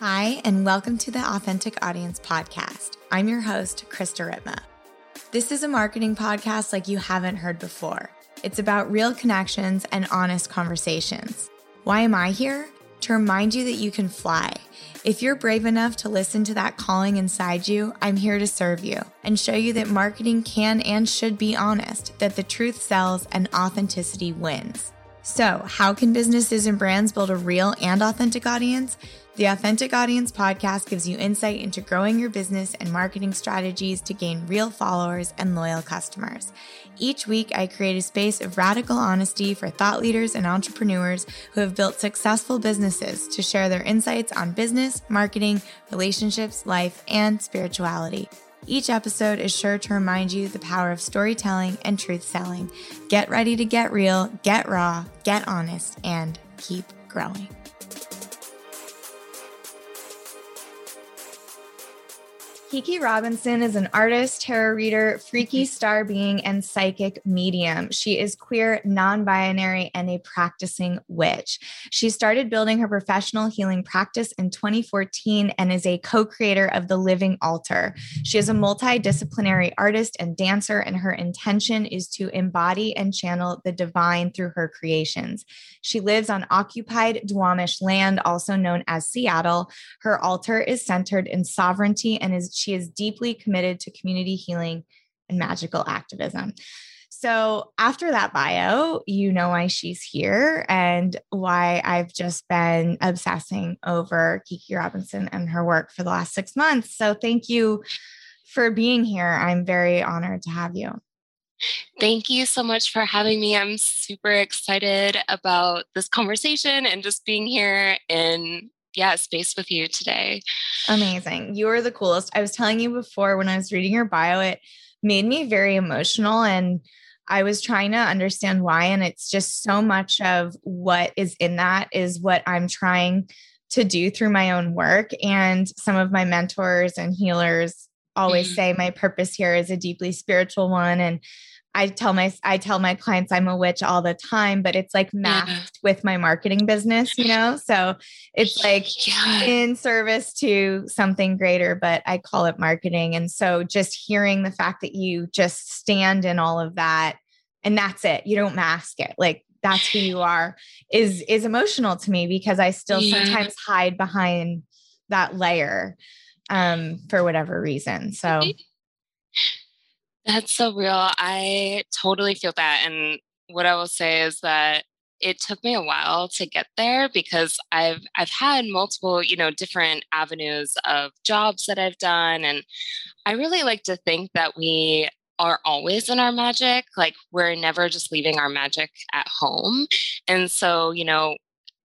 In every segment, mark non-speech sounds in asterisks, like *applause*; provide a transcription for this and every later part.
Hi, and welcome to the Authentic Audience Podcast. I'm your host, Krista Ritma. This is a marketing podcast like you haven't heard before. It's about real connections and honest conversations. Why am I here? To remind you that you can fly. If you're brave enough to listen to that calling inside you, I'm here to serve you and show you that marketing can and should be honest, that the truth sells and authenticity wins. So, how can businesses and brands build a real and authentic audience? The Authentic Audience podcast gives you insight into growing your business and marketing strategies to gain real followers and loyal customers. Each week, I create a space of radical honesty for thought leaders and entrepreneurs who have built successful businesses to share their insights on business, marketing, relationships, life, and spirituality. Each episode is sure to remind you the power of storytelling and truth selling. Get ready to get real, get raw, get honest, and keep growing. Kiki Robinson is an artist, tarot reader, freaky mm-hmm. star being, and psychic medium. She is queer, non binary, and a practicing witch. She started building her professional healing practice in 2014 and is a co creator of The Living Altar. She is a multidisciplinary artist and dancer, and her intention is to embody and channel the divine through her creations. She lives on occupied Duwamish land, also known as Seattle. Her altar is centered in sovereignty and is she is deeply committed to community healing and magical activism. So, after that bio, you know why she's here and why I've just been obsessing over Kiki Robinson and her work for the last six months. So, thank you for being here. I'm very honored to have you. Thank you so much for having me. I'm super excited about this conversation and just being here in yeah, space with you today. Amazing. You are the coolest. I was telling you before when I was reading your bio, it made me very emotional and I was trying to understand why. And it's just so much of what is in that is what I'm trying to do through my own work. And some of my mentors and healers always mm-hmm. say my purpose here is a deeply spiritual one. And I tell my I tell my clients I'm a witch all the time, but it's like masked yeah. with my marketing business, you know? So it's like yeah. in service to something greater, but I call it marketing. And so just hearing the fact that you just stand in all of that and that's it. You don't mask it. Like that's who you are is is emotional to me because I still yeah. sometimes hide behind that layer um for whatever reason. So that's so real. I totally feel that. And what I will say is that it took me a while to get there because I've I've had multiple, you know, different avenues of jobs that I've done and I really like to think that we are always in our magic like we're never just leaving our magic at home and so you know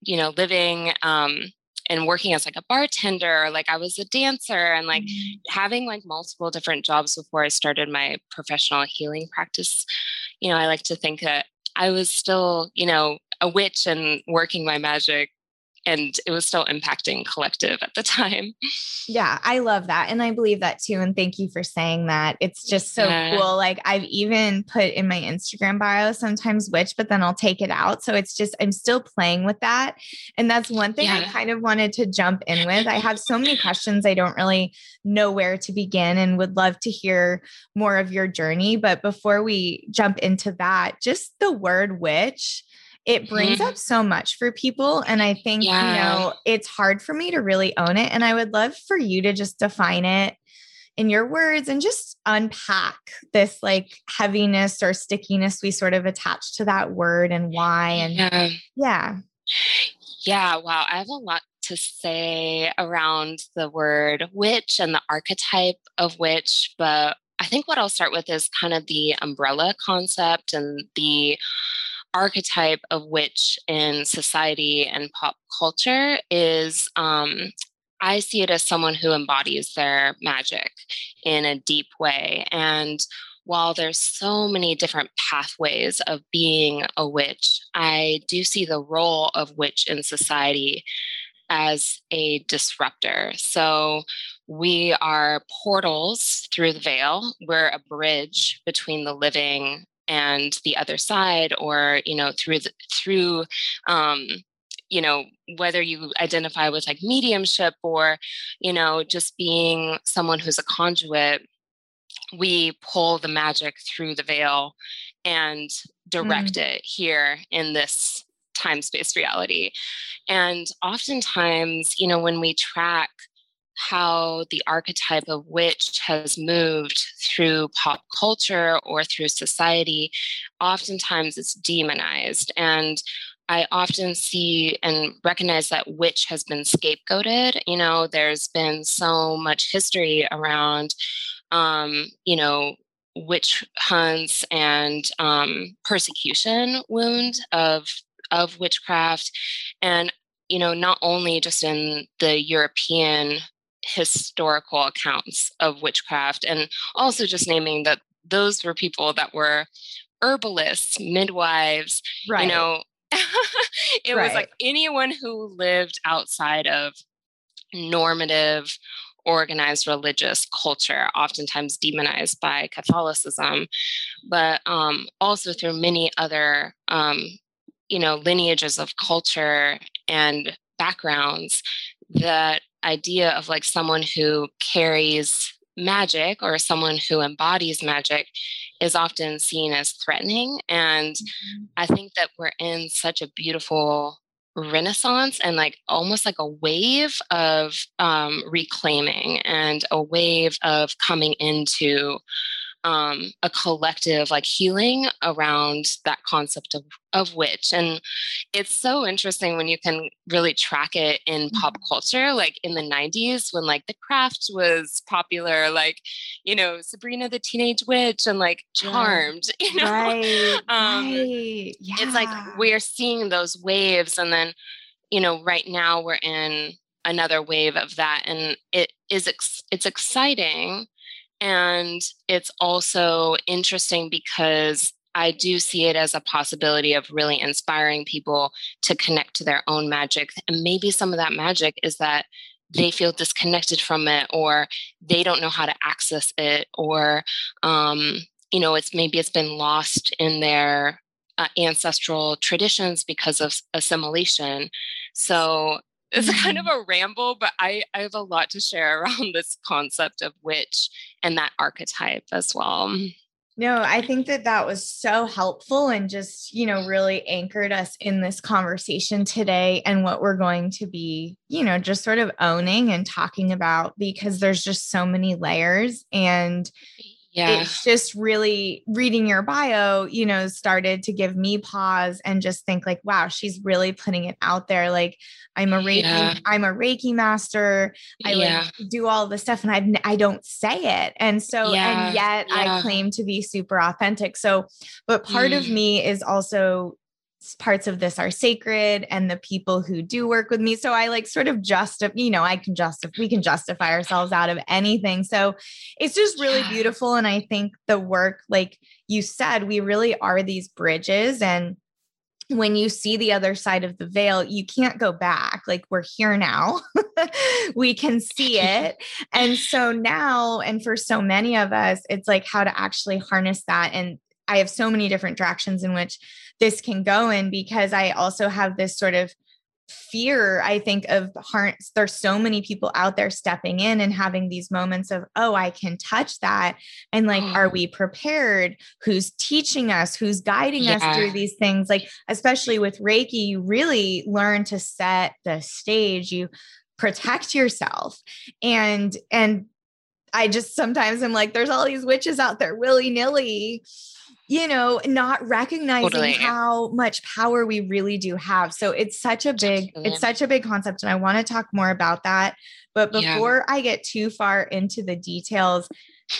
you know living um and working as like a bartender like i was a dancer and like mm-hmm. having like multiple different jobs before i started my professional healing practice you know i like to think that i was still you know a witch and working my magic and it was still impacting collective at the time. *laughs* Yeah, I love that. And I believe that too. And thank you for saying that. It's just so yeah. cool. Like I've even put in my Instagram bio sometimes witch, but then I'll take it out. So it's just, I'm still playing with that. And that's one thing yeah. I kind of wanted to jump in with. I have so many questions. I don't really know where to begin and would love to hear more of your journey. But before we jump into that, just the word witch it brings mm-hmm. up so much for people. And I think, yeah. you know, it's hard for me to really own it. And I would love for you to just define it in your words and just unpack this like heaviness or stickiness we sort of attach to that word and why. And yeah. Yeah. Yeah. Wow. I have a lot to say around the word witch and the archetype of witch, but I think what I'll start with is kind of the umbrella concept and the archetype of witch in society and pop culture is um, I see it as someone who embodies their magic in a deep way. And while there's so many different pathways of being a witch, I do see the role of witch in society as a disruptor. So we are portals through the veil. We're a bridge between the living and the other side or you know through the, through um, you know whether you identify with like mediumship or you know just being someone who's a conduit we pull the magic through the veil and direct mm. it here in this time space reality and oftentimes you know when we track how the archetype of witch has moved through pop culture or through society, oftentimes it's demonized. And I often see and recognize that witch has been scapegoated. You know, there's been so much history around, um, you know, witch hunts and um, persecution wound of of witchcraft, and you know, not only just in the European historical accounts of witchcraft and also just naming that those were people that were herbalists midwives right. you know *laughs* it right. was like anyone who lived outside of normative organized religious culture oftentimes demonized by catholicism but um, also through many other um, you know lineages of culture and backgrounds that idea of like someone who carries magic or someone who embodies magic is often seen as threatening. And mm-hmm. I think that we're in such a beautiful renaissance and like almost like a wave of um, reclaiming and a wave of coming into um, a collective like healing around that concept of, of witch. And it's so interesting when you can really track it in pop mm-hmm. culture, like in the 90s when like the craft was popular, like, you know, Sabrina the Teenage Witch and like Charmed, yeah. *laughs* you know? Right, um, right. Yeah. It's like we're seeing those waves. And then, you know, right now we're in another wave of that. And it is, ex- it's exciting and it's also interesting because I do see it as a possibility of really inspiring people to connect to their own magic. And maybe some of that magic is that they feel disconnected from it or they don't know how to access it or um, you know it's maybe it's been lost in their uh, ancestral traditions because of assimilation so it's mm-hmm. kind of mm-hmm. a ramble, but I, I have a lot to share *laughs* around this concept of witch and that archetype as well. No, I think that that was so helpful and just, you know, really anchored us in this conversation today and what we're going to be, you know, just sort of owning and talking about because there's just so many layers. And yeah. it's just really reading your bio, you know, started to give me pause and just think like, wow, she's really putting it out there. Like I'm a Reiki, yeah. I'm a Reiki master. I yeah. like do all this stuff and I've, I don't say it. And so, yeah. and yet I claim to be super authentic. So, but part mm. of me is also parts of this are sacred and the people who do work with me so i like sort of just you know i can justify we can justify ourselves out of anything so it's just really yeah. beautiful and i think the work like you said we really are these bridges and when you see the other side of the veil, you can't go back. Like we're here now, *laughs* we can see *laughs* it. And so now, and for so many of us, it's like how to actually harness that. And I have so many different directions in which this can go in because I also have this sort of fear i think of hearts there's so many people out there stepping in and having these moments of oh i can touch that. And like are *gasps* we prepared? Who's teaching us? Who's guiding yeah. us through these things? Like especially with reiki you really learn to set the stage. You protect yourself. And and i just sometimes i'm like there's all these witches out there willy-nilly you know, not recognizing totally. how much power we really do have. So it's such a big, Absolutely. it's such a big concept. And I want to talk more about that. But before yeah. I get too far into the details,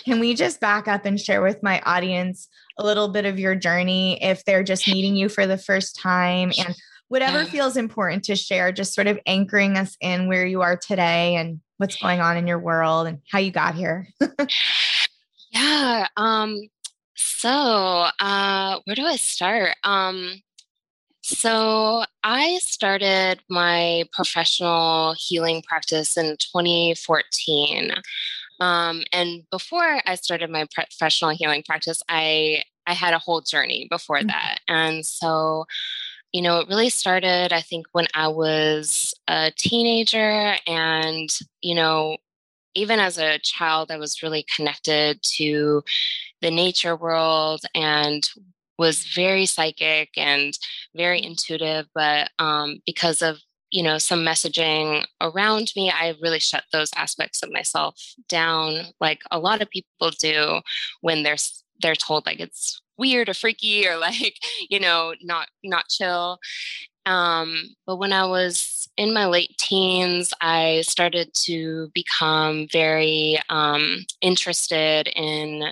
can we just back up and share with my audience a little bit of your journey if they're just meeting you for the first time and whatever yeah. feels important to share, just sort of anchoring us in where you are today and what's going on in your world and how you got here? *laughs* yeah. Um, so, uh, where do I start? Um, so, I started my professional healing practice in 2014. Um, and before I started my professional healing practice, I I had a whole journey before mm-hmm. that. And so you know, it really started, I think, when I was a teenager. And, you know, even as a child, I was really connected to the nature world and was very psychic and very intuitive. But um, because of you know some messaging around me i really shut those aspects of myself down like a lot of people do when they're they're told like it's weird or freaky *laughs* or like you know not not chill um, but when i was in my late teens i started to become very um, interested in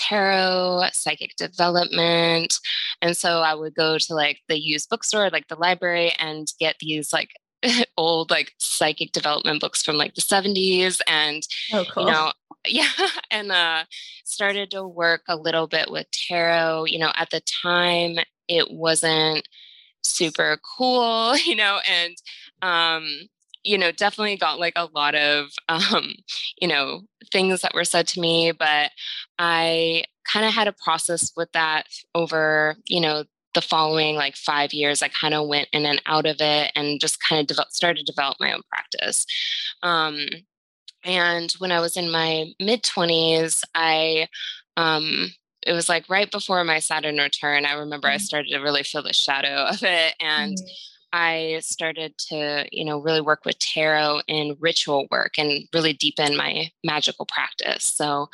tarot psychic development and so i would go to like the used bookstore like the library and get these like *laughs* old like psychic development books from like the 70s and oh, cool. you know *laughs* yeah and uh started to work a little bit with tarot you know at the time it wasn't super cool *laughs* you know and um you know definitely got like a lot of *laughs* um you know things that were said to me but i kind of had a process with that over you know the following like five years, I kind of went in and out of it and just kind of de- started to develop my own practice. Um, and when I was in my mid 20s, I, um, it was like right before my Saturn return, I remember mm-hmm. I started to really feel the shadow of it. And mm-hmm. I started to, you know, really work with tarot and ritual work and really deepen my magical practice. So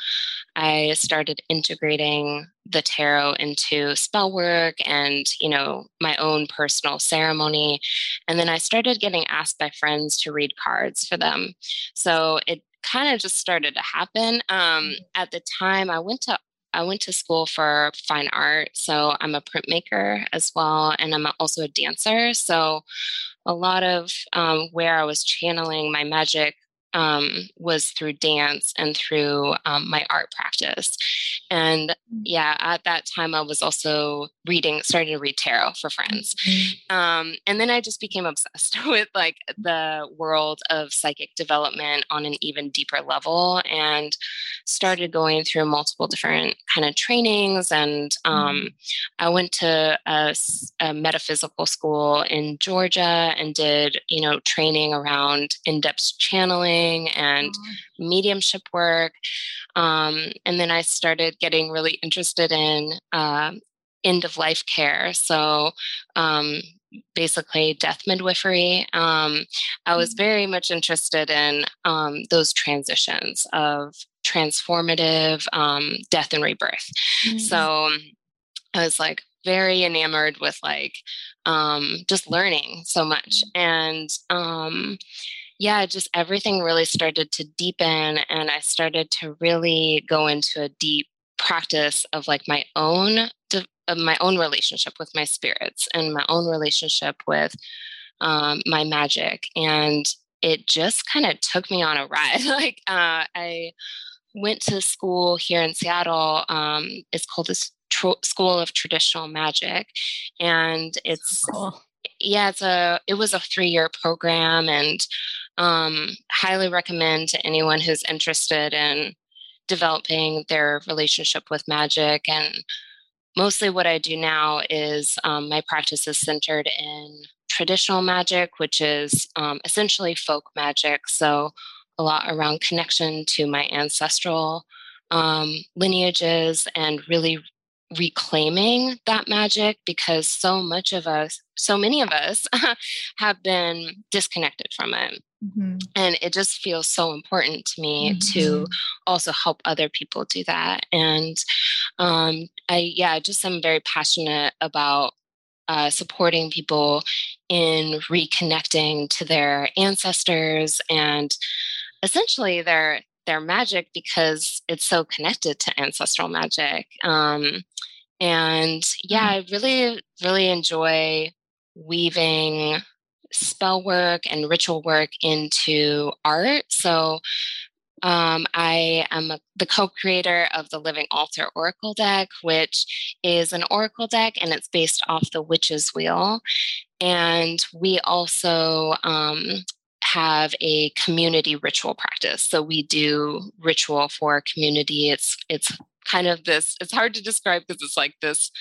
I started integrating the tarot into spell work and, you know, my own personal ceremony. And then I started getting asked by friends to read cards for them. So it kind of just started to happen. Um, mm. at the time, I went to I went to school for fine art, so I'm a printmaker as well, and I'm also a dancer. So a lot of um, where I was channeling my magic um, was through dance and through um, my art practice. And mm. yeah, at that time, I was also reading, starting to read tarot for friends. Mm-hmm. Um, and then I just became *laughs* obsessed with like the world of psychic development on an even deeper level and started going through multiple different kind of trainings. And um, mm-hmm. I went to a, a metaphysical school in Georgia and did, you know, training around in depth channeling and mediumship work. Um, and then I started getting really interested in uh, end of life care. So, um, basically, death midwifery. Um, I was mm. very much interested in um, those transitions of transformative um, death and rebirth. Mm-hmm. So, I was like, very enamored with like um, just learning so much and um, yeah, just everything really started to deepen. And I started to really go into a deep practice of like my own of my own relationship with my spirits and my own relationship with um, my magic and it just kind of took me on a *laughs* ride like uh, i went to school here in seattle um, it's called the school of traditional magic and it's cool. yeah it's a it was a three year program and um, highly recommend to anyone who's interested in developing their relationship with magic. And mostly what I do now is um, my practice is centered in traditional magic, which is um, essentially folk magic. So a lot around connection to my ancestral um, lineages and really reclaiming that magic because so much of us, so many of us *laughs* have been disconnected from it. Mm-hmm. And it just feels so important to me mm-hmm. to also help other people do that. And um, I, yeah, just I'm very passionate about uh, supporting people in reconnecting to their ancestors and essentially their their magic because it's so connected to ancestral magic. Um, and yeah, mm-hmm. I really, really enjoy weaving spell work and ritual work into art. So um, I am a, the co creator of the Living Altar Oracle deck, which is an oracle deck and it's based off the Witch's Wheel. And we also um, have a community ritual practice. So we do ritual for our community. It's it's kind of this, it's hard to describe because it's like this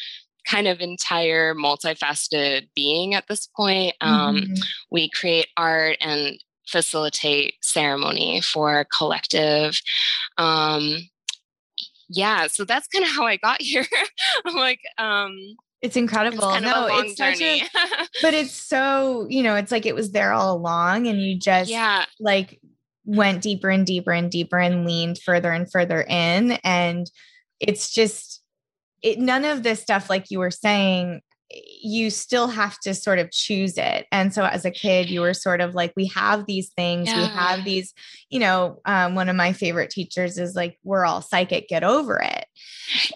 kind of entire multifaceted being at this point. Um, mm-hmm. We create art and facilitate ceremony for collective. Um, yeah, so that's kind of how I got *laughs* here. I'm like, um, it's incredible. It's no, it's such journey. a, *laughs* but it's so, you know, it's like it was there all along and you just yeah. like went deeper and deeper and deeper and leaned further and further in. And it's just, it, none of this stuff, like you were saying, you still have to sort of choose it. And so as a kid, you were sort of like, we have these things, yeah. we have these, you know, um, one of my favorite teachers is like, we're all psychic, get over it.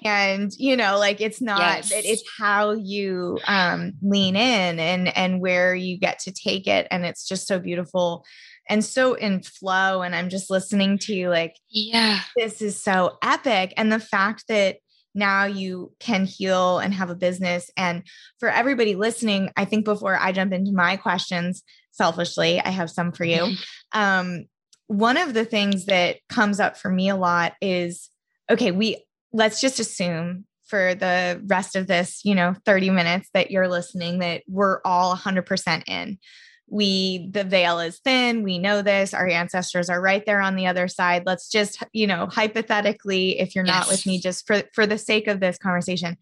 And, you know, like it's not, yes. it, it's how you um, lean in and, and where you get to take it. And it's just so beautiful and so in flow. And I'm just listening to you like, yeah, this is so epic. And the fact that, now you can heal and have a business. And for everybody listening, I think before I jump into my questions, selfishly, I have some for you. *laughs* Um, one of the things that comes up for me a lot is okay, we let's just assume for the rest of this, you know, 30 minutes that you're listening that we're all 100% in we the veil is thin we know this our ancestors are right there on the other side let's just you know hypothetically if you're yes. not with me just for for the sake of this conversation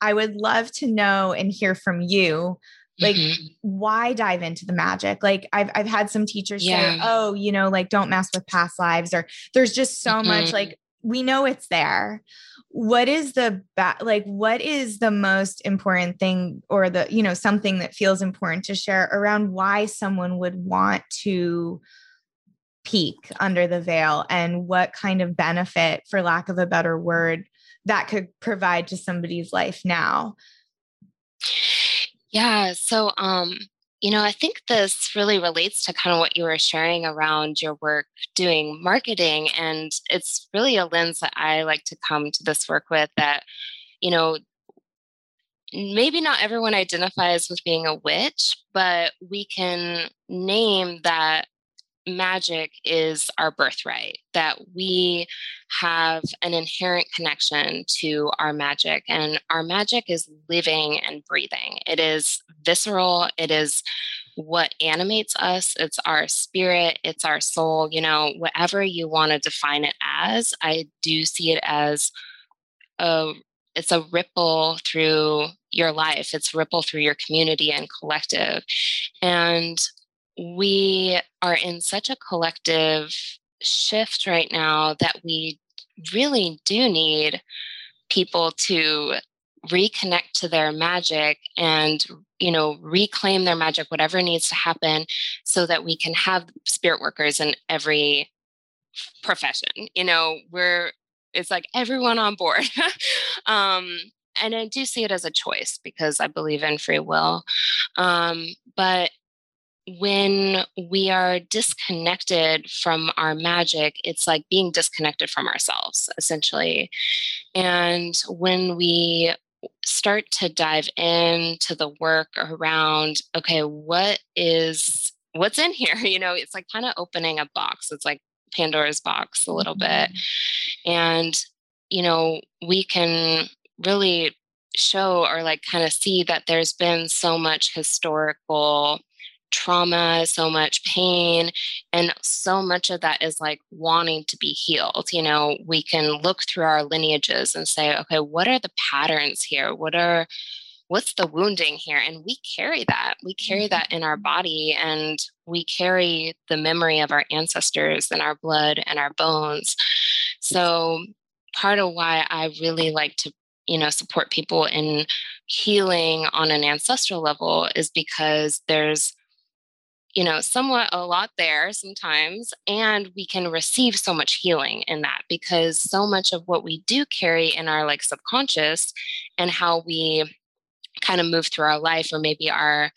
i would love to know and hear from you like mm-hmm. why dive into the magic like i've i've had some teachers yeah. say oh you know like don't mess with past lives or there's just so mm-hmm. much like we know it's there what is the ba- like what is the most important thing or the you know something that feels important to share around why someone would want to peek under the veil and what kind of benefit for lack of a better word that could provide to somebody's life now? Yeah so um you know, I think this really relates to kind of what you were sharing around your work doing marketing. And it's really a lens that I like to come to this work with that, you know, maybe not everyone identifies with being a witch, but we can name that magic is our birthright, that we have an inherent connection to our magic. And our magic is living and breathing, it is visceral, it is what animates us, it's our spirit, it's our soul, you know, whatever you want to define it as. I do see it as a it's a ripple through your life it's ripple through your community and collective and we are in such a collective shift right now that we really do need people to reconnect to their magic and you know reclaim their magic whatever needs to happen so that we can have spirit workers in every profession. You know we're it's like everyone on board. *laughs* Um and i do see it as a choice because i believe in free will. Um but when we are disconnected from our magic, it's like being disconnected from ourselves, essentially. And when we start to dive into the work around, okay, what is what's in here? *laughs* You know, it's like kind of opening a box. It's like Pandora's box a little bit. Mm-hmm. And, you know, we can really show or like kind of see that there's been so much historical trauma, so much pain, and so much of that is like wanting to be healed. You know, we can look through our lineages and say, okay, what are the patterns here? What are what's the wounding here and we carry that we carry that in our mm-hmm. body and we carry the memory of our ancestors in our blood and our bones so part of why i really like to you know support people in healing on an ancestral level is because there's you know, somewhat a lot there sometimes. And we can receive so much healing in that because so much of what we do carry in our like subconscious and how we kind of move through our life or maybe our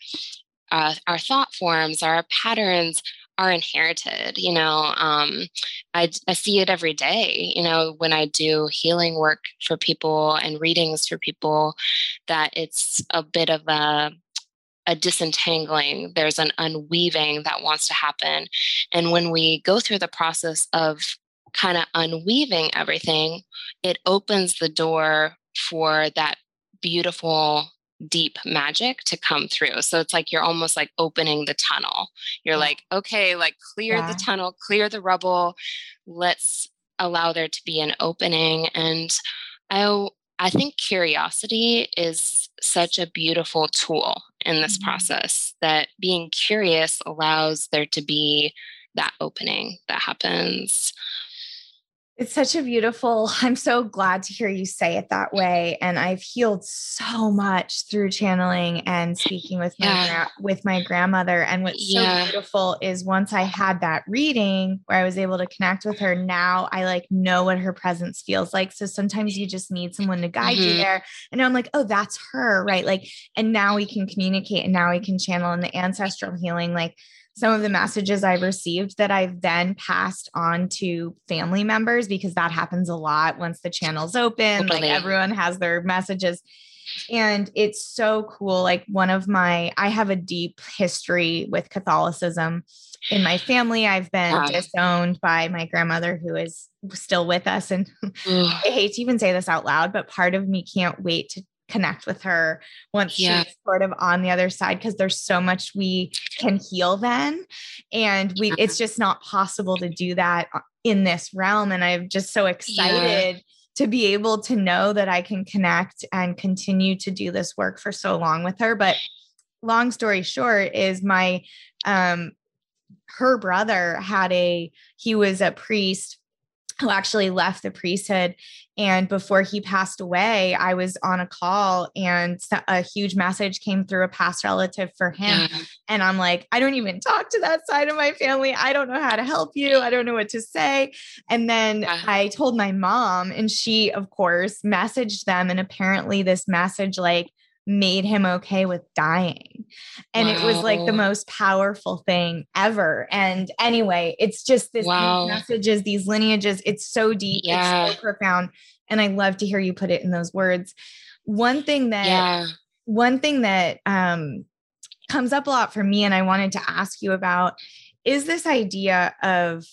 uh, our thought forms, our patterns are inherited. You know, um, I, I see it every day, you know, when I do healing work for people and readings for people, that it's a bit of a a disentangling, there's an unweaving that wants to happen. And when we go through the process of kind of unweaving everything, it opens the door for that beautiful deep magic to come through. So it's like you're almost like opening the tunnel. You're yeah. like, okay, like clear yeah. the tunnel, clear the rubble. Let's allow there to be an opening. And I I think curiosity is such a beautiful tool in this mm-hmm. process that being curious allows there to be that opening that happens it's such a beautiful, *laughs* I'm so glad to hear you say it that way. And I've healed so much through channeling and speaking with my yeah. with my grandmother. And what's yeah. so beautiful is once I had that reading where I was able to connect with her, now I like know what her presence feels like. So sometimes you just need someone to guide mm-hmm. you there. And I'm like, oh, that's her, right? Like, and now we can communicate and now we can channel in the ancestral healing. Like some of the messages I've received that I've then passed on to family members because that happens a lot once the channel's open. Like everyone has their messages. And it's so cool. Like one of my, I have a deep history with Catholicism in my family. I've been wow. disowned by my grandmother, who is still with us. And I hate to even say this out loud, but part of me can't wait to connect with her once yeah. she's sort of on the other side because there's so much we can heal then and we it's just not possible to do that uh, in this realm and i'm just so excited yeah. to be able to know that i can connect and continue to do this work for so long with her but long story short is my um her brother had a he was a priest who actually left the priesthood. And before he passed away, I was on a call and a huge message came through a past relative for him. Yeah. And I'm like, I don't even talk to that side of my family. I don't know how to help you. I don't know what to say. And then yeah. I told my mom, and she, of course, messaged them. And apparently, this message, like, made him okay with dying. And wow. it was like the most powerful thing ever. And anyway, it's just this wow. messages, these lineages, it's so deep, yeah. it's so profound. And I love to hear you put it in those words. One thing that yeah. one thing that um comes up a lot for me and I wanted to ask you about is this idea of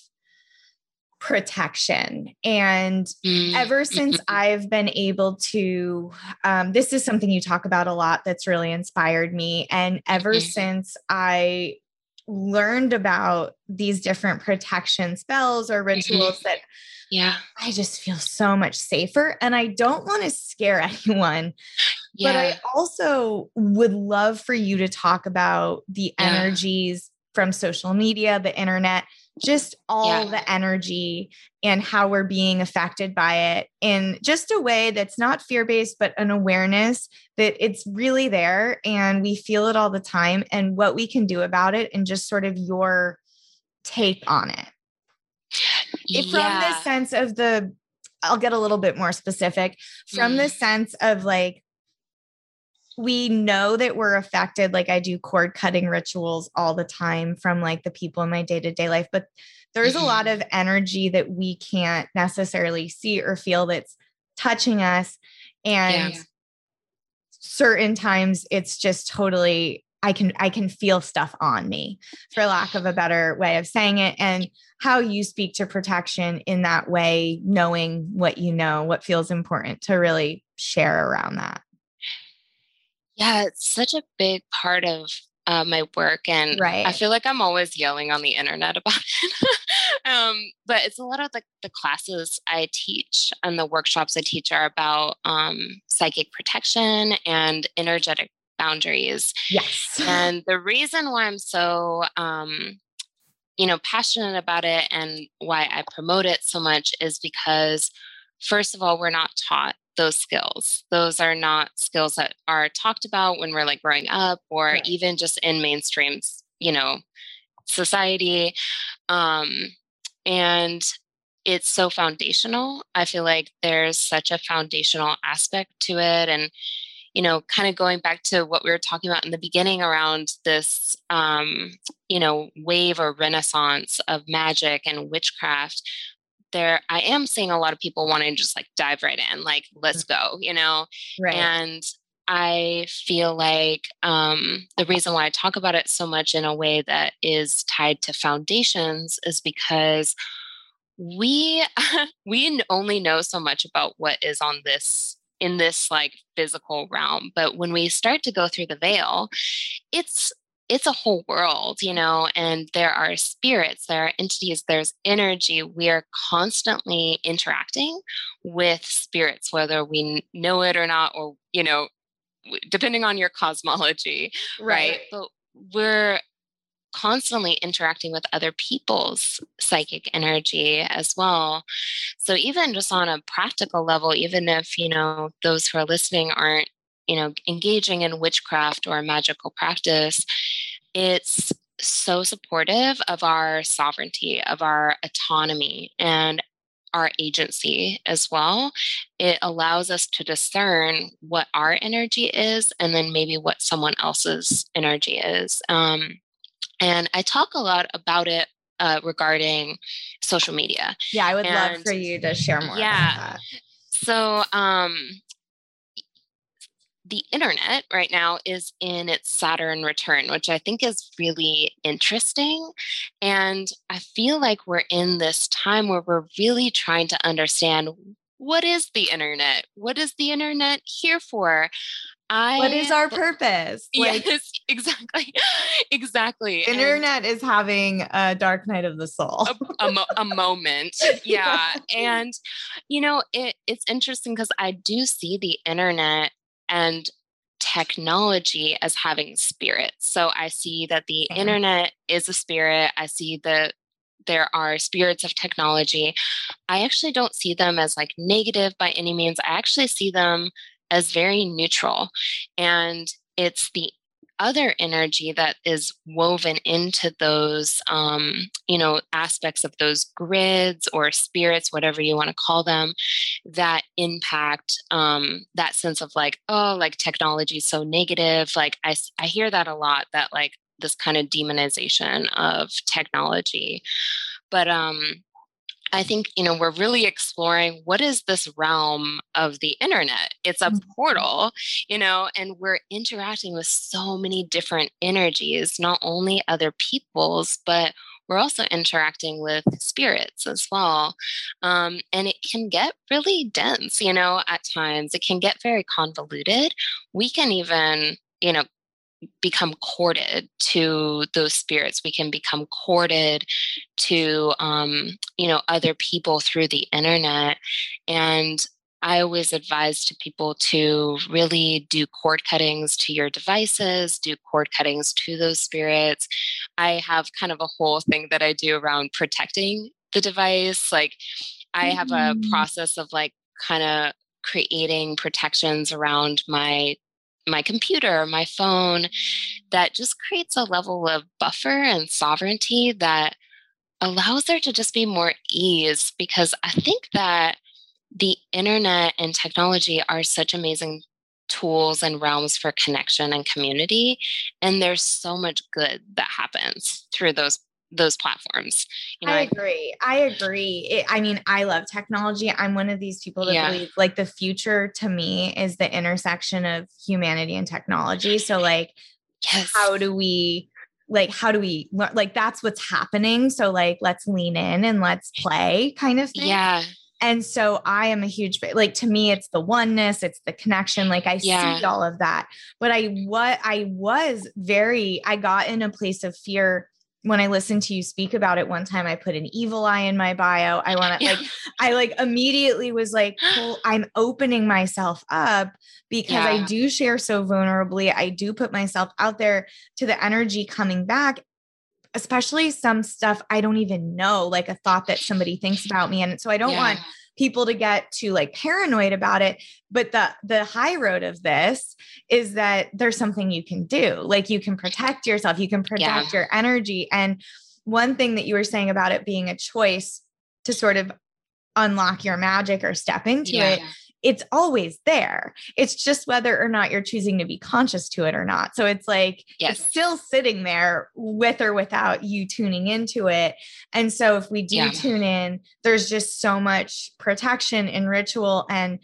protection. And mm. ever since *laughs* I've been able to, um, this is something you talk about a lot that's really inspired me. And ever mm-hmm. since I learned about these different protection spells or rituals that yeah i just feel so much safer and i don't want to scare *laughs* anyone yeah. but i also would love for you to talk about the yeah. energies from social media the internet just all yeah. the energy and how we're being affected by it in just a way that's not fear based, but an awareness that it's really there and we feel it all the time and what we can do about it and just sort of your take on it. Yeah. from the sense of the, I'll get a little bit more specific from mm. the sense of like we know that we're affected like i do cord cutting rituals all the time from like the people in my day-to-day life but there's a lot mm-hmm. of energy that we can't necessarily see or feel that's touching us and yeah. certain times it's just totally i can i can feel stuff on me for lack of a better way of saying it and how you speak to protection in that way knowing what you know what feels important to really share around that yeah, it's such a big part of uh, my work, and right. I feel like I'm always yelling on the internet *laughs* about it. um, but it's a lot of the, the classes I teach and the workshops I teach are about um, psychic protection and energetic boundaries. Yes. *laughs* And the reason why I'm so um, you know passionate about it and why I promote it so much is because first of all we're not taught those skills. Those are not skills that are talked about when we're like growing up or right. even just in mainstream, you know, society. Um, and it's so foundational. I feel like there's such a foundational aspect to it. And, you know, kind of going back to what we were talking about in the beginning around this, um, you know, wave or renaissance of magic and witchcraft, there I am seeing a lot of people wanting to just like dive right in, like let's mm. go, you know. Right. And I feel like um, the reason why I talk about it so much in a way that is tied to foundations is because we *laughs* we only know so much about what is on this in this like physical realm but when we start to go through the veil it's it's a whole world, you know, and there are spirits, there are entities, there's energy. We are constantly interacting with spirits, whether we know it or not, or, you know, depending on your *laughs* cosmology, right? right? But we're constantly interacting with other people's psychic energy as well. So even just on a practical level, even if, you know, those who are listening aren't you know engaging in witchcraft or magical practice it's so supportive of our sovereignty of our autonomy and our agency as well. It allows us to discern what our energy is and then maybe what someone else's energy is um, and i talk a lot about it uh, regarding social media yeah i would and, love for you to share more yeah. so um the internet right now is in its Saturn return, which I think is really interesting. And I feel like we're in this time where we're really trying to understand what is the internet? What is the internet here for? I, what is our purpose? Like, yes, *laughs* exactly. exactly. Internet and is having a dark night of the soul. a, a, mo- a moment. *laughs* Yeah. and, you know, it, it's interesting because I do see the internet and technology as having spirit. So I see that the mm-hmm. internet is a spirit. I see that there are spirits of technology. I actually don't see them as like negative by any means. I actually see them as very neutral. And it's the other energy that is woven into those um, you know aspects of those grids or spirits whatever you want to call them that impact um, that sense of like oh like technology is so negative. Like I, I hear that a lot that like this kind of demonization of technology. But um I think, you know, we're really exploring what is this realm of the internet? It's a mm-hmm. portal, you know, and we're interacting with so many different energies, not only other people's, but we're also interacting with spirits as well. Um, and it can get really dense, you know, at times. It can get very convoluted. We can even, you know, become corded to those spirits we can become corded to um, you know other people through the internet and I always advise to people to really do cord cuttings to your devices, do cord cuttings to those spirits. I have kind of a whole thing that I do around protecting the device. Like I have a mm. process of like kind of creating protections around my my computer, my phone, that just creates a level of buffer and sovereignty that allows there to just be more ease because I think that the internet and technology are such amazing tools and realms for connection and community and there's so much good that happens through those those platforms. You know, I agree. I agree. It, I mean, I love technology. I'm one of these people that yeah. believe like the future to me is the intersection of humanity and technology. So like, yes. how do we like how do we like that's what's happening so like let's lean in and let's play kind of thing yeah and so I am a huge like to me it's the oneness, it's the connection. Like I yeah. see all of that. But I what I was very I got in a place of fear when I listened to you speak about it one time, I put an evil eye in my bio. I want to yeah. like, I like immediately was like, well, *gasps* I'm opening myself up because yeah. I do share so vulnerably. I do put myself out there to the energy coming back, especially some stuff I don't even know, like a thought that somebody thinks about me. And so I don't yeah. want people to get too like paranoid about it but the the high road of this is that there's something you can do like you can protect yourself you can protect yeah. your energy and one thing that you were saying about it being a choice to sort of unlock your magic or step into yeah. it it's always there. It's just whether or not you're choosing to be conscious to it or not. So it's like yes. it's still sitting there with or without you tuning into it. And so if we do yeah. tune in, there's just so much protection and ritual. And,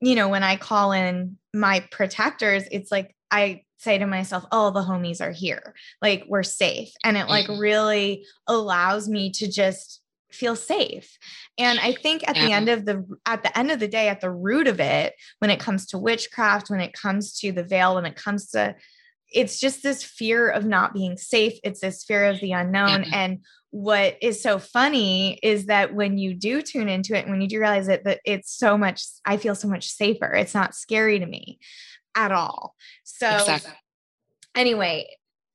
you know, when I call in my protectors, it's like I say to myself, oh, the homies are here. Like we're safe. And it like mm-hmm. really allows me to just feel safe and i think at yeah. the end of the at the end of the day at the root of it when it comes to witchcraft when it comes to the veil when it comes to it's just this fear of not being safe it's this fear of the unknown yeah. and what is so funny is that when you do tune into it and when you do realize it that it's so much i feel so much safer it's not scary to me at all so exactly. anyway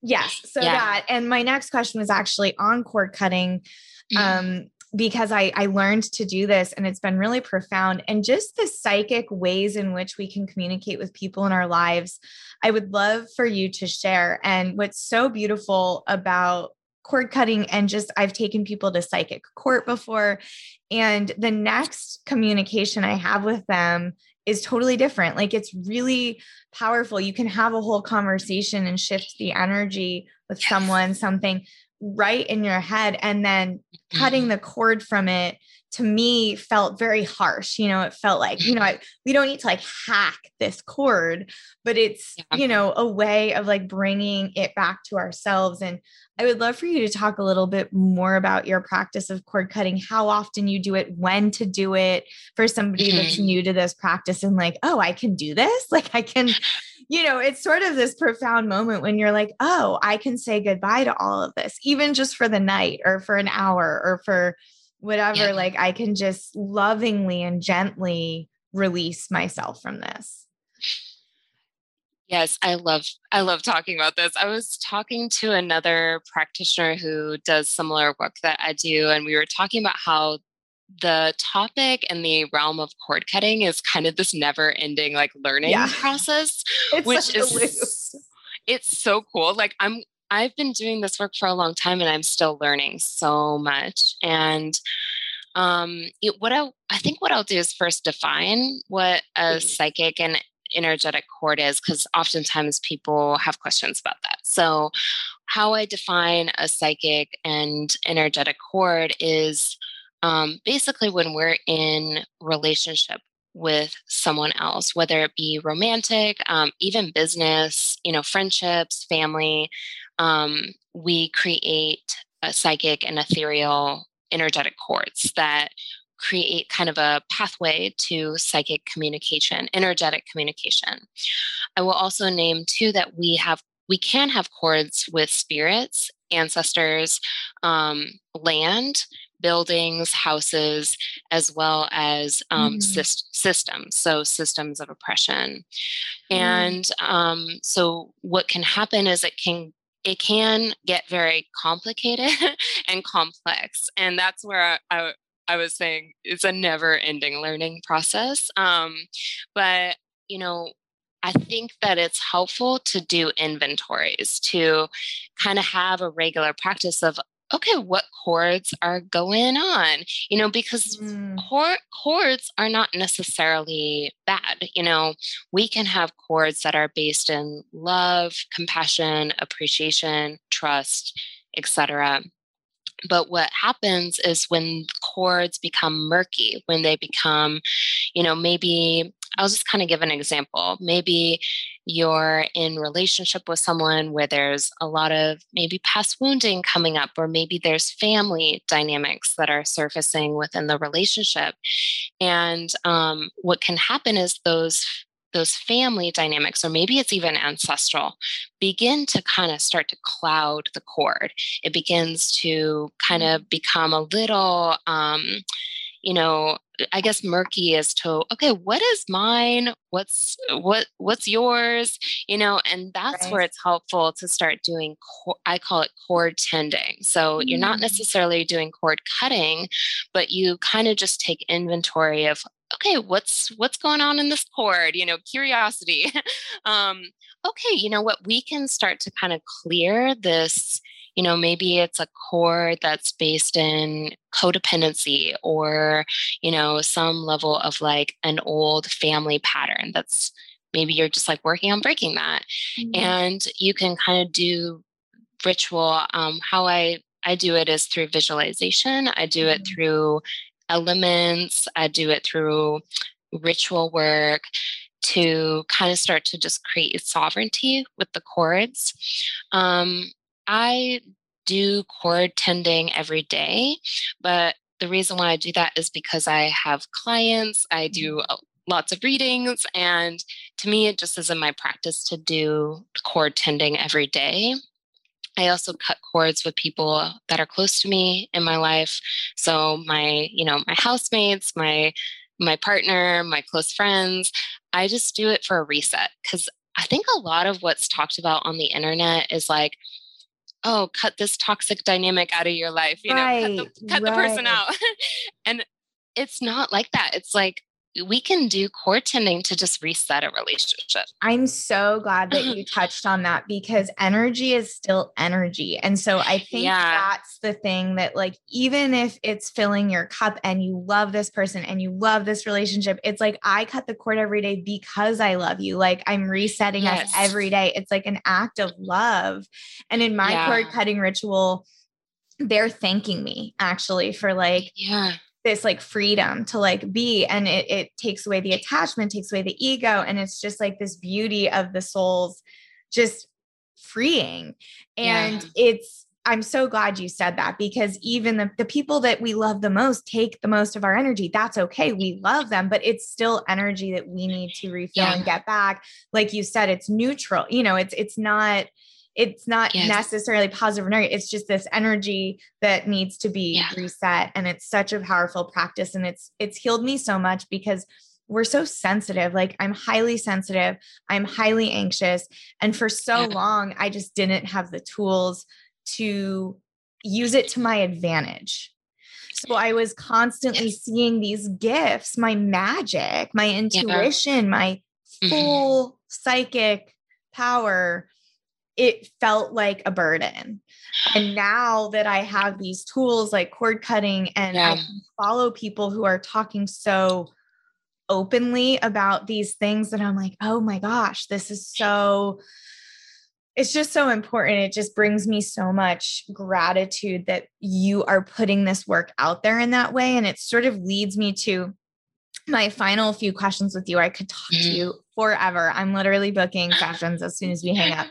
yes so yeah. that and my next question was actually on cord cutting mm-hmm. um because I, I learned to do this and it's been really profound. And just the psychic ways in which we can communicate with people in our lives, I would love for you to share. And what's so beautiful about cord cutting and just I've taken people to psychic court before. And the next communication I have with them is totally different. Like it's really powerful. You can have a whole conversation and shift the energy with yes. someone, something right in your head. And then cutting mm-hmm. the cord from it to me felt very harsh. You know, it felt like, you know, I, we don't need to like hack this cord, but it's, yeah. you know, a way of like bringing it back to ourselves. And I would love for you to talk a little bit more about your practice of cord cutting, how often you do it, when to do it for somebody mm-hmm. that's new to this practice and like, oh, I can do this. *laughs* Like I can, you know, it's sort of this profound moment when you're like, oh, I can say goodbye to all of this, even just for the night or for an hour or for, whatever yeah. like i can just lovingly and gently release myself from this yes i love i love talking about this i was talking to another practitioner who does similar work that i do and we were talking about how the topic and the realm of cord cutting is kind of this never ending like learning yeah. process *laughs* which is it's so cool like i'm I've been doing this work for a long time and I'm still learning so much. And um, it, what I, I think what I'll do is first define what a psychic and energetic cord is, because oftentimes people have questions about that. So, how I define a psychic and energetic cord is um, basically when we're in relationship with someone else, whether it be romantic, um, even business, you know, friendships, family um, we create psychic and ethereal energetic cords that create kind of a pathway to psychic communication, energetic communication. I will also name too that we have we can have cords with spirits, ancestors, um, land, buildings, houses, as well as um, mm. syst- systems, so systems of oppression. Mm. And um, so, what can happen is it can it can get very complicated *laughs* and complex. And that's where I, I, I, was saying it's a never ending learning process. Um, but, you know, I think that it's helpful to do inventories to kind of have a regular practice of okay, what cords are going on? You know, because mm. cords are not necessarily bad. You know, we can have cords that are based in love, compassion, appreciation, trust, etc. But what happens is when cords become murky, when they become, you know, maybe I'll just kind of give an example. Maybe you're in relationship with someone where there's a lot of maybe past wounding coming up or maybe there's family dynamics that are surfacing within the relationship and um, what can happen is those those family dynamics, or maybe it's even ancestral, begin to kind of start to cloud the cord. It begins to kind of become a little, um, you know, I guess murky as to okay, what is mine? What's what what's yours? You know, and that's right. where it's helpful to start doing. I call it cord tending. So mm. you're not mm. necessarily doing cord cutting, but you kind of just take inventory of okay, what's what's going on in this cord? You know, curiosity. *laughs* um, okay, you know what? We can start to kind of clear this you know maybe it's a cord that's based in codependency or you know some level of like an old family pattern that's maybe you're just like working on breaking that mm-hmm. and you can kind of do ritual um, how i i do it is through visualization i do it mm-hmm. through elements i do it through ritual work to kind of start to just create sovereignty with the cords um, I do cord tending every day, but the reason why I do that is because I have clients, I do mm-hmm. lots of readings, and to me, it just isn't my practice to do cord tending every day. I also cut cords with people that are close to me in my life. So my, you know, my housemates, my my partner, my close friends, I just do it for a reset cuz I think a lot of what's talked about on the internet is like oh, cut this toxic dynamic out of your life, you right, know, cut, the, cut right. the person out. *laughs* and it's not like that. It's like we can do cord tending to just reset a relationship. I'm so glad that you *laughs* touched on that because energy is still energy. And so I think yeah. that's the thing that, like, even if it's filling your cup and you love this person and you love this relationship, it's like I cut the cord every day because I love you. Like, I'm resetting yes. us every day. It's like an act of love. And in my yeah. cord cutting ritual, they're thanking me actually for like, yeah this like freedom to like be and it, it takes away the attachment takes away the ego and it's just like this beauty of the souls just freeing and yeah. it's i'm so glad you said that because even the, the people that we love the most take the most of our energy that's okay we love them but it's still energy that we need to refill yeah. and get back like you said it's neutral you know it's it's not it's not yes. necessarily positive or negative. It's just this energy that needs to be yeah. reset. And it's such a powerful practice. And it's it's healed me so much because we're so sensitive. Like I'm highly sensitive. I'm highly anxious. And for so yeah. long, I just didn't have the tools to use it to my advantage. So I was constantly yes. seeing these gifts, my magic, my intuition, yeah. my mm-hmm. full mm-hmm. psychic power it felt like a burden. And now that I have these tools like cord cutting and yeah. I follow people who are talking so openly about these things that I'm like, oh my gosh, this is so it's just so important. It just brings me so much gratitude that you are putting this work out there in that way. And it sort of leads me to my final few questions with you. I could talk mm-hmm. to you forever. I'm literally booking sessions as soon as we hang up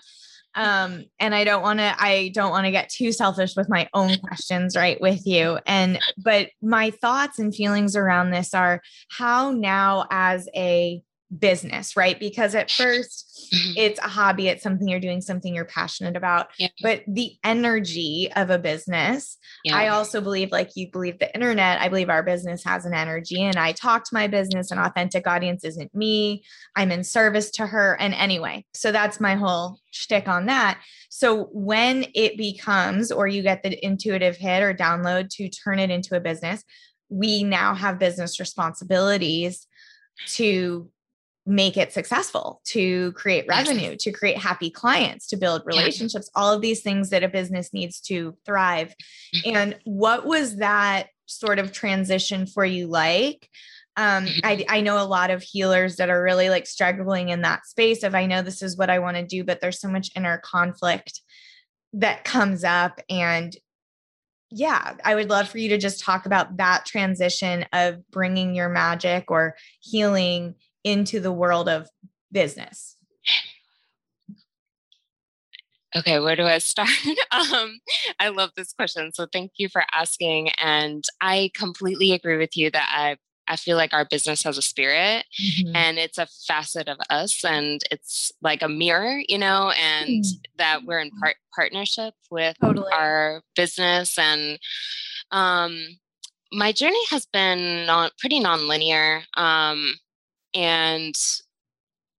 um and i don't want to i don't want to get too selfish with my own questions right with you. And but my thoughts and feelings around this are how now as a business, right? Because at first mm-hmm. it's a hobby, it's something you're doing, something you're passionate about. Yeah. But the energy of a business, yeah. I also believe, like you believe the internet, I believe our business has an energy. And I talk to my business, an authentic audience isn't me. I'm in service to her. And anyway, so that's my whole shtick on that. So when it becomes, or you get the intuitive hit or download to turn it into a business, we now have business responsibilities to make it successful, to create revenue, to create happy clients, to build relationships, all of these things that a business needs to thrive. *laughs* And what was that sort of transition for you like? Um, mm-hmm. I, I know a lot of healers that are really like struggling in that space of I know this is what I want to do, but there's so much inner conflict that comes up. And yeah, I would love for you to just talk about that transition of bringing your magic or healing into the world of business? Okay, where do I start? *laughs* um, I love this question. So thank you for asking. And I completely agree with you that I I feel like our business has a spirit mm-hmm. and it's a facet of us and it's like a mirror, you know, and mm-hmm. that we're in part partnership with totally. our business and um my journey has been non pretty nonlinear. Um and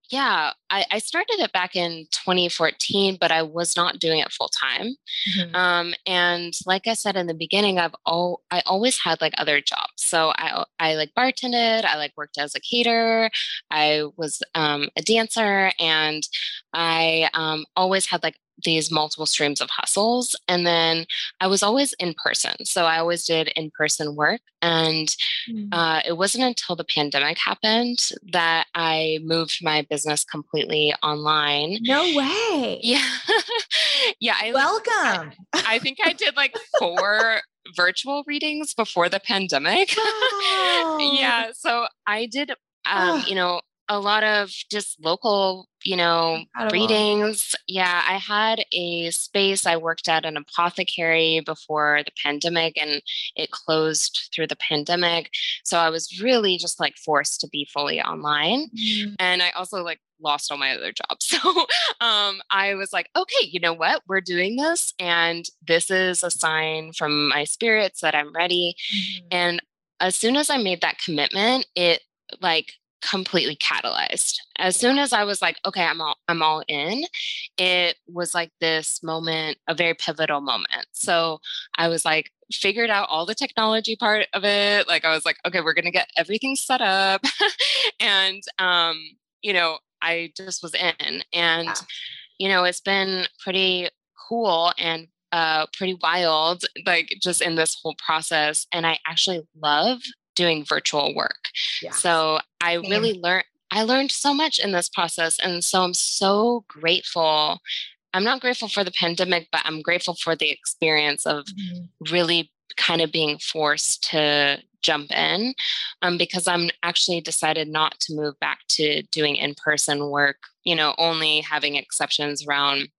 yeah, I, I, started it back in 2014, but I was not doing it full time. Mm-hmm. Um, and like I said in the beginning, I've all I always had like other jobs. So I I like bartended, I like worked as a caterer, I was um, a dancer, and I um, always had like these multiple streams of hustles. And then I was always in person. So I always did in person work. And mm-hmm. uh, it wasn't until the pandemic happened that I moved my business completely online. No way. Yeah. *laughs* yeah. I, Welcome. I, I think I did like *laughs* four virtual readings before the pandemic. *laughs* Wow. yeah. So I did, um, you know, a lot of just local you know, Incredible. readings. Yeah, I had a space I worked at an apothecary before the pandemic and it closed through the pandemic. So I was really just like forced to be fully online. Mm-hmm. And I also like lost all my other jobs. *laughs* So um, I was like, okay, you know what? We're doing this. And this is a sign from my spirits that I'm ready. Mm-hmm. And as soon as I made that commitment, it like completely catalyzed. As soon as I was like, okay, I'm all I'm all in, it was like this moment, a very pivotal moment. So I was like, figured out all the technology part of it. Like I was like, okay, we're gonna get everything set up. *laughs* and um, you know, I just was in. And, you know, it's been pretty cool and uh, pretty wild, like just in this whole process. And I actually love doing virtual work. Yeah. So I really learned I learned so much in this process. And so I'm so grateful. I'm not grateful for the pandemic, but I'm grateful for the experience of mm-hmm. really kind of being forced to jump in um, because I'm actually decided not to move back to doing in person work, you know, only having exceptions around.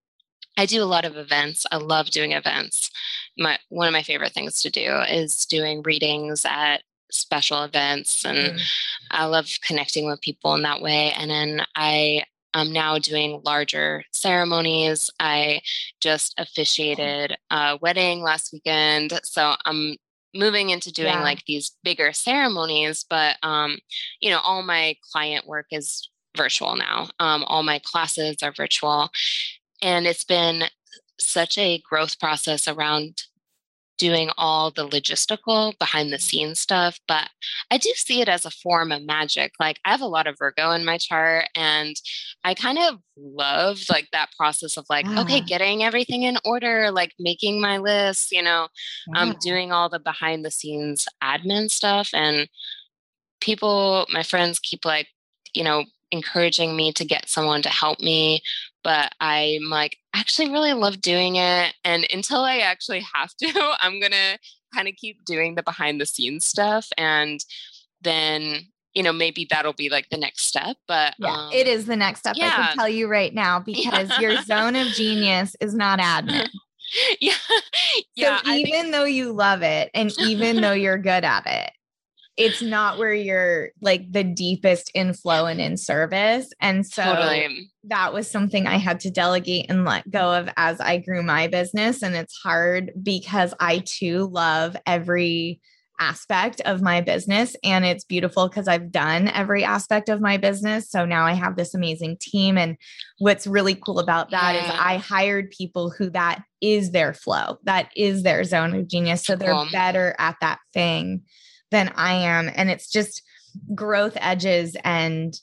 I do a lot of events. I love doing events. My one of my favorite things to do is doing readings at special events and mm. I love connecting with people in that way. And then I am now doing larger ceremonies. I just officiated a wedding last weekend. So I'm moving into doing yeah. like these bigger ceremonies, but um, you know, all my client work is virtual now. Um, all my classes are virtual. And it's been such a growth process around doing all the logistical behind the scenes stuff, but I do see it as a form of magic. Like I have a lot of Virgo in my chart and I kind of love like that process of like, yeah. okay, getting everything in order, like making my list, you know, yeah. um, doing all the behind the scenes admin stuff. And people, my friends keep like, you know, encouraging me to get someone to help me but I'm like, actually really love doing it. And until I actually have to, *laughs* I'm going to kind of keep doing the behind the scenes stuff. And then, you know, maybe that'll be like the next step. But yeah, um, it is the next step. Yeah. I can tell you right now *laughs* because yeah. your zone of genius is not admin. *laughs* yeah. yeah. So even think- though you love it and even though you're good at it, it's not where you're like the deepest in flow and in service. And so totally. that was something I had to delegate and let go of as I grew my business. And it's hard because I too love every aspect of my business. And it's beautiful because I've done every aspect of my business. So now I have this amazing team. And what's really cool about that yeah. is I hired people who that is their flow, that is their zone of genius. So they're cool. better at that thing than I am. And it's just growth edges and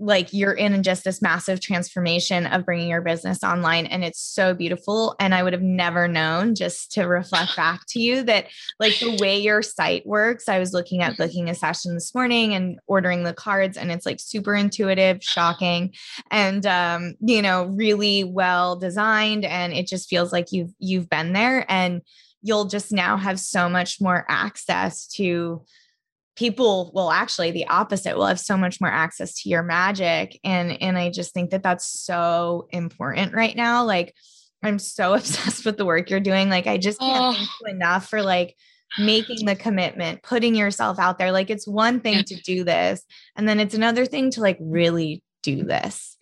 like you're in just this massive transformation of bringing your business online and it's so beautiful. And i would have never known just to reflect *sighs* back to you that like the way your site works i was looking at booking a session this morning and ordering the cards and it's like super intuitive shocking and um you know really well designed and it just feels like you've you've been there. And you'll just now have so much more access to people. Well actually the opposite. Will have so much more access to your magic. And and i just think that that's so important right now. Like i'm so *laughs* obsessed with the work you're doing. Like i just can't oh. thank you enough for like making the commitment putting yourself out there. Like it's one thing to do this and then it's another thing to like really do this.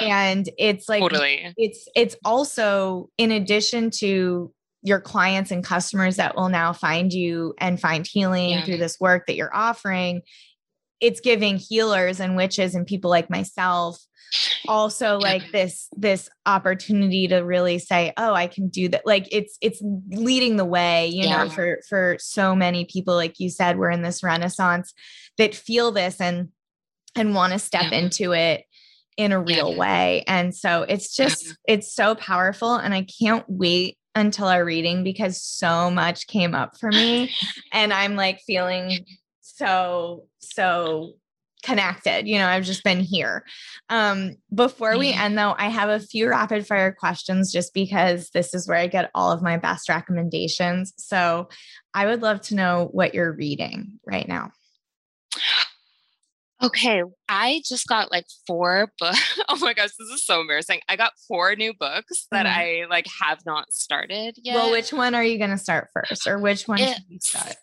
And it's like totally. it's it's also in addition to your clients and customers that will now find you and find healing yeah. through this work that you're offering it's giving healers and witches and people like myself also like this this opportunity to really say oh i can do that like it's it's leading the way you yeah. know for for so many people like you said we're in this renaissance that feel this and and want to step yeah. into it in a real way and so it's just it's so powerful and i can't wait until our reading because so much came up for me *laughs* and I'm like feeling so so connected. You know, I've just been here. Um, before we end though, I have a few rapid fire questions just because this is where I get all of my best recommendations. So I would love to know what you're reading right now. Okay, I just got like four *laughs* books. oh my gosh, this is so embarrassing. I got four new books that mm-hmm. I like have not started yet. Well, which one are you going to start first or which one should you start?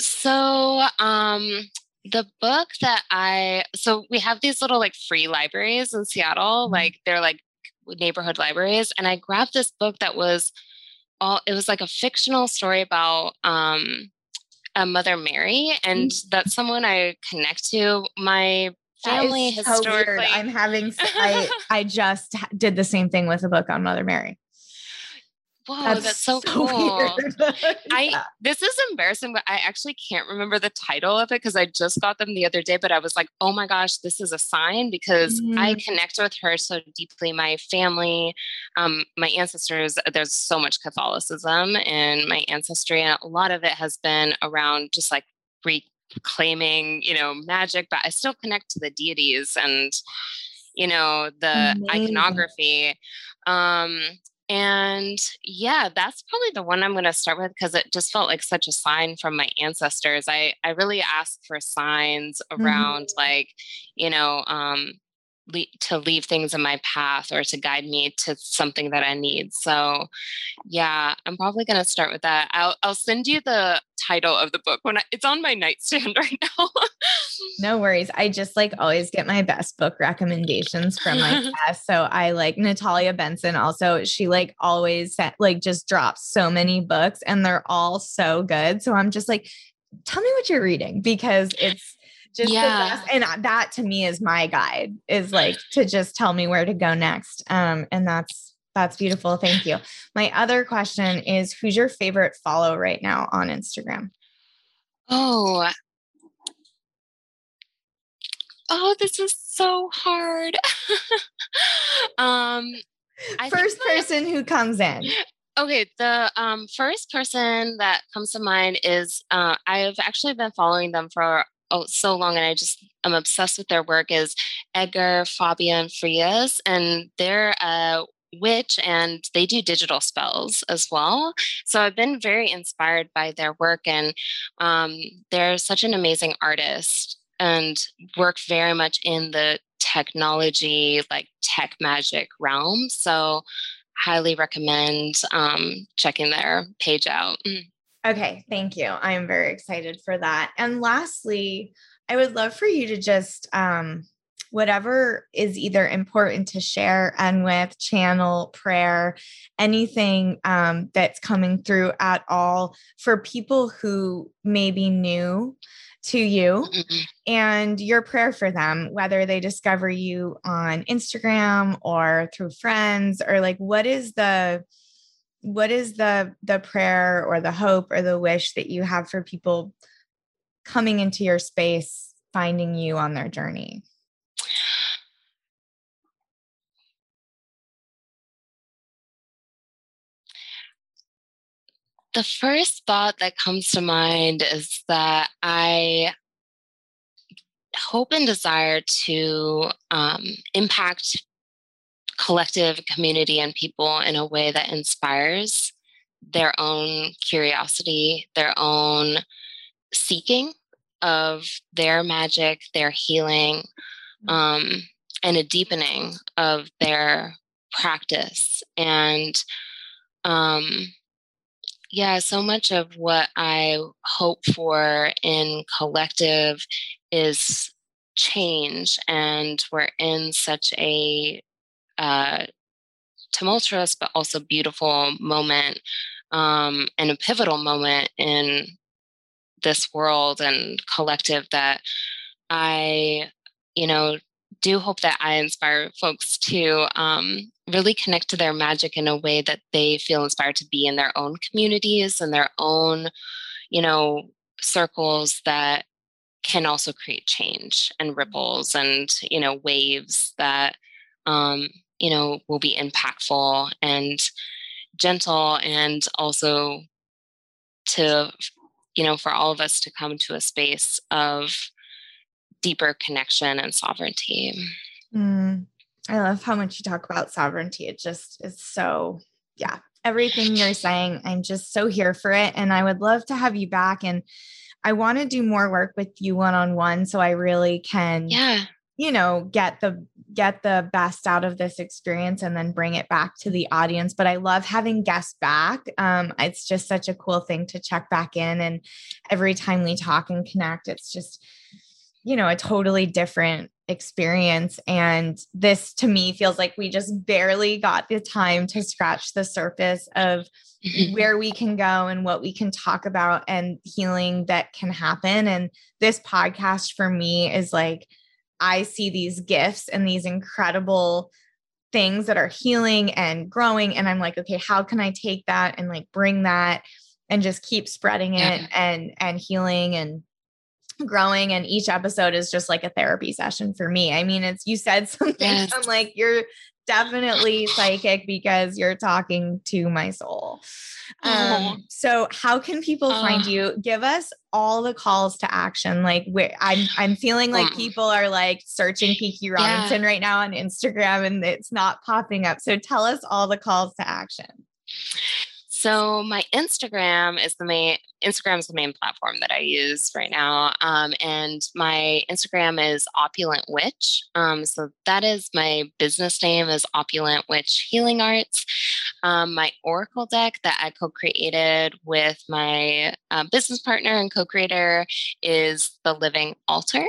So, um the book that I so we have these little like free libraries in Seattle, mm-hmm. like they're like neighborhood libraries and I grabbed this book that was all it was like a fictional story about um a Mother Mary, and mm-hmm. that's someone I connect to. My family historically. So I'm having. I *laughs* I just did the same thing with a book on Mother Mary. Whoa, that's, that's so, *laughs* so, cool. *laughs* I yeah. this is embarrassing, but I actually can't remember the title of it because I just got them the other day. But I was like, oh my gosh, this is a sign because mm. I connect with her so deeply. My family, um, my ancestors, there's so much Catholicism in my ancestry, and a lot of it has been around just like reclaiming, you know, magic, but I still connect to the deities and you know the Amazing. iconography um and yeah, that's probably the one I'm going to start with because it just felt like such a sign from my ancestors. I, I really asked for signs around mm-hmm. like, you know, um, le- to leave things in my path or to guide me to something that I need. So, yeah, I'm probably going to start with that. I'll I'll send you the title of the book when I, it's on my nightstand *laughs* right now. no worries. I just like always get my best book recommendations from my *laughs* guests. So I like Natalia Benson also. She like always set, like just drops so many books and they're all so good. So I'm just like, tell me what you're reading because it's just yeah. and that to me is my guide is like to just tell me where to go next um and that's that's beautiful thank you. My other question is who's your favorite follow right now on instagram? Oh. Oh this is so hard. *laughs* Um first person who comes in. Okay, the um, first person that comes to mind is uh, I've actually been following them for oh, so long and I just I'm obsessed with their work is Edgar Fabian Frias and they're a witch and they do digital spells as well. So I've been very inspired by their work and um, they're such an amazing artist and work very much in the technology like tech magic realm. So highly recommend um, checking their page out. Okay, thank you. I am very excited for that. And lastly, I would love for you to just um, whatever is either important to share and with channel prayer, anything um, that's coming through at all for people who may be new to you mm-hmm. and your prayer for them, whether they discover you on Instagram or through friends, or like what is the what is the the prayer or the hope or the wish that you have for people coming into your space finding you on their journey? The first thought that comes to mind is that i hope and desire to um, impact collective community and people in a way that inspires their own curiosity, their own seeking of their magic, their healing, mm-hmm. um, and a deepening of their practice. And um, yeah, so much of what I hope for in collective is change, and we're in such a uh, tumultuous but also beautiful moment um, and a pivotal moment in this world and collective that I, you know, do hope that I inspire folks to um, really connect to their magic in a way that they feel inspired to be in their own communities and their own, you know, circles that can also create change and ripples and you know waves that um, you know, will be impactful and gentle and also to, you know, for all of us to come to a space of deeper connection and sovereignty. Mm, I love how much you talk about sovereignty. It just is so, yeah, everything you're saying, I'm just so here for it. And I would love to have you back and I want to do more work with you one on one so I really can yeah you know get the get the best out of this experience and then bring it back to the audience. But i love having guests back. Um, it's just such a cool thing to check back in. And every time we talk and connect it's just you know a totally different experience. And this to me feels like we just barely got the time to scratch the surface of *laughs* where we can go and what we can talk about and healing that can happen. And this podcast for me is like I see these gifts and these incredible things that are healing and growing. And I'm like, okay, how can I take that and like bring that and just keep spreading it yeah. and and healing and growing and each episode is just like a therapy session for me. I mean, it's you said *laughs* something yes. I'm like you're definitely psychic because you're talking to my soul. Um, so how can people find you? Give us all the calls to action. Like where I'm I'm feeling like people are like searching Kiki Robinson yeah. right now on Instagram and it's not popping up. So tell us all the calls to action. So my Instagram is the main Instagram is the main platform that I use right now, um, and my Instagram is Opulent Witch. Um, so that is my business name is Opulent Witch Healing Arts. Um, my Oracle deck that I co-created with my uh, business partner and co-creator is the Living Altar,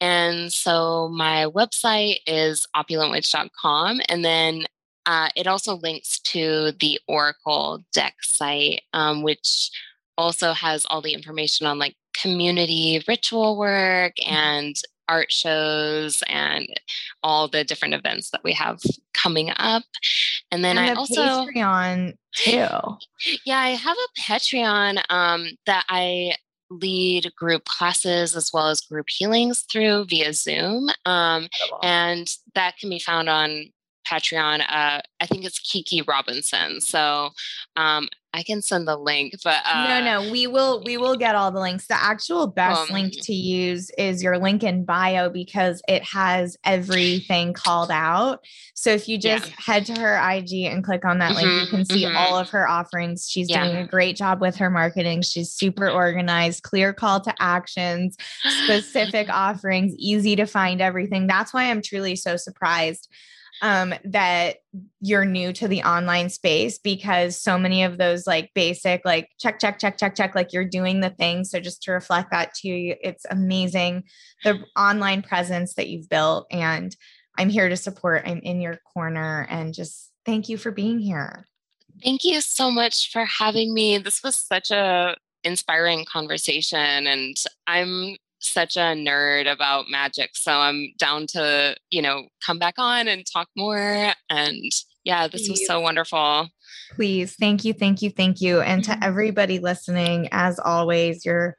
and so my website is opulentwitch.com, and then uh, it also links to the Oracle deck site, um, which also has all the information on like community ritual work mm-hmm. and art shows and all the different events that we have coming up. And then and I also Patreon too. *laughs* Yeah, I have a Patreon um, that I lead group classes as well as group healings through via Zoom. Um, and that can be found on Patreon. Uh, I think it's Kiki Robinson. So um, I can send the link, but uh, no, no, we will we will get all the links. The actual best um, link to use is your link in bio because it has everything called out. So if you just yeah. head to her IG and click on that mm-hmm, link, you mm-hmm, can see mm-hmm. all of her offerings. She's yeah. doing a great job with her marketing. She's super organized, clear call to actions, *sighs* specific offerings, easy to find everything. That's why I'm truly so surprised um, that you're new to the online space because so many of those like basic like check check check check check like you're doing the thing. So just to reflect that to you it's amazing the online presence that you've built. And i'm here to support. I'm in your corner. And just thank you for being here. Thank you so much for having me. This was such a inspiring conversation. And i'm such a nerd about magic. So I'm down to, you know, come back on and talk more. And yeah, this was so wonderful. Please. Thank you. Thank you. Thank you. And to mm-hmm. everybody listening, as always, you're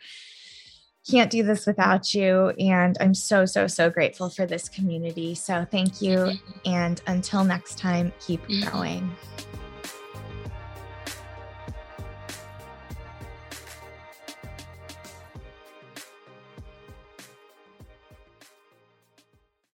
can't do this without you. And I'm so, so, so grateful for this community. So thank you. Mm-hmm. And until next time, keep mm-hmm. going.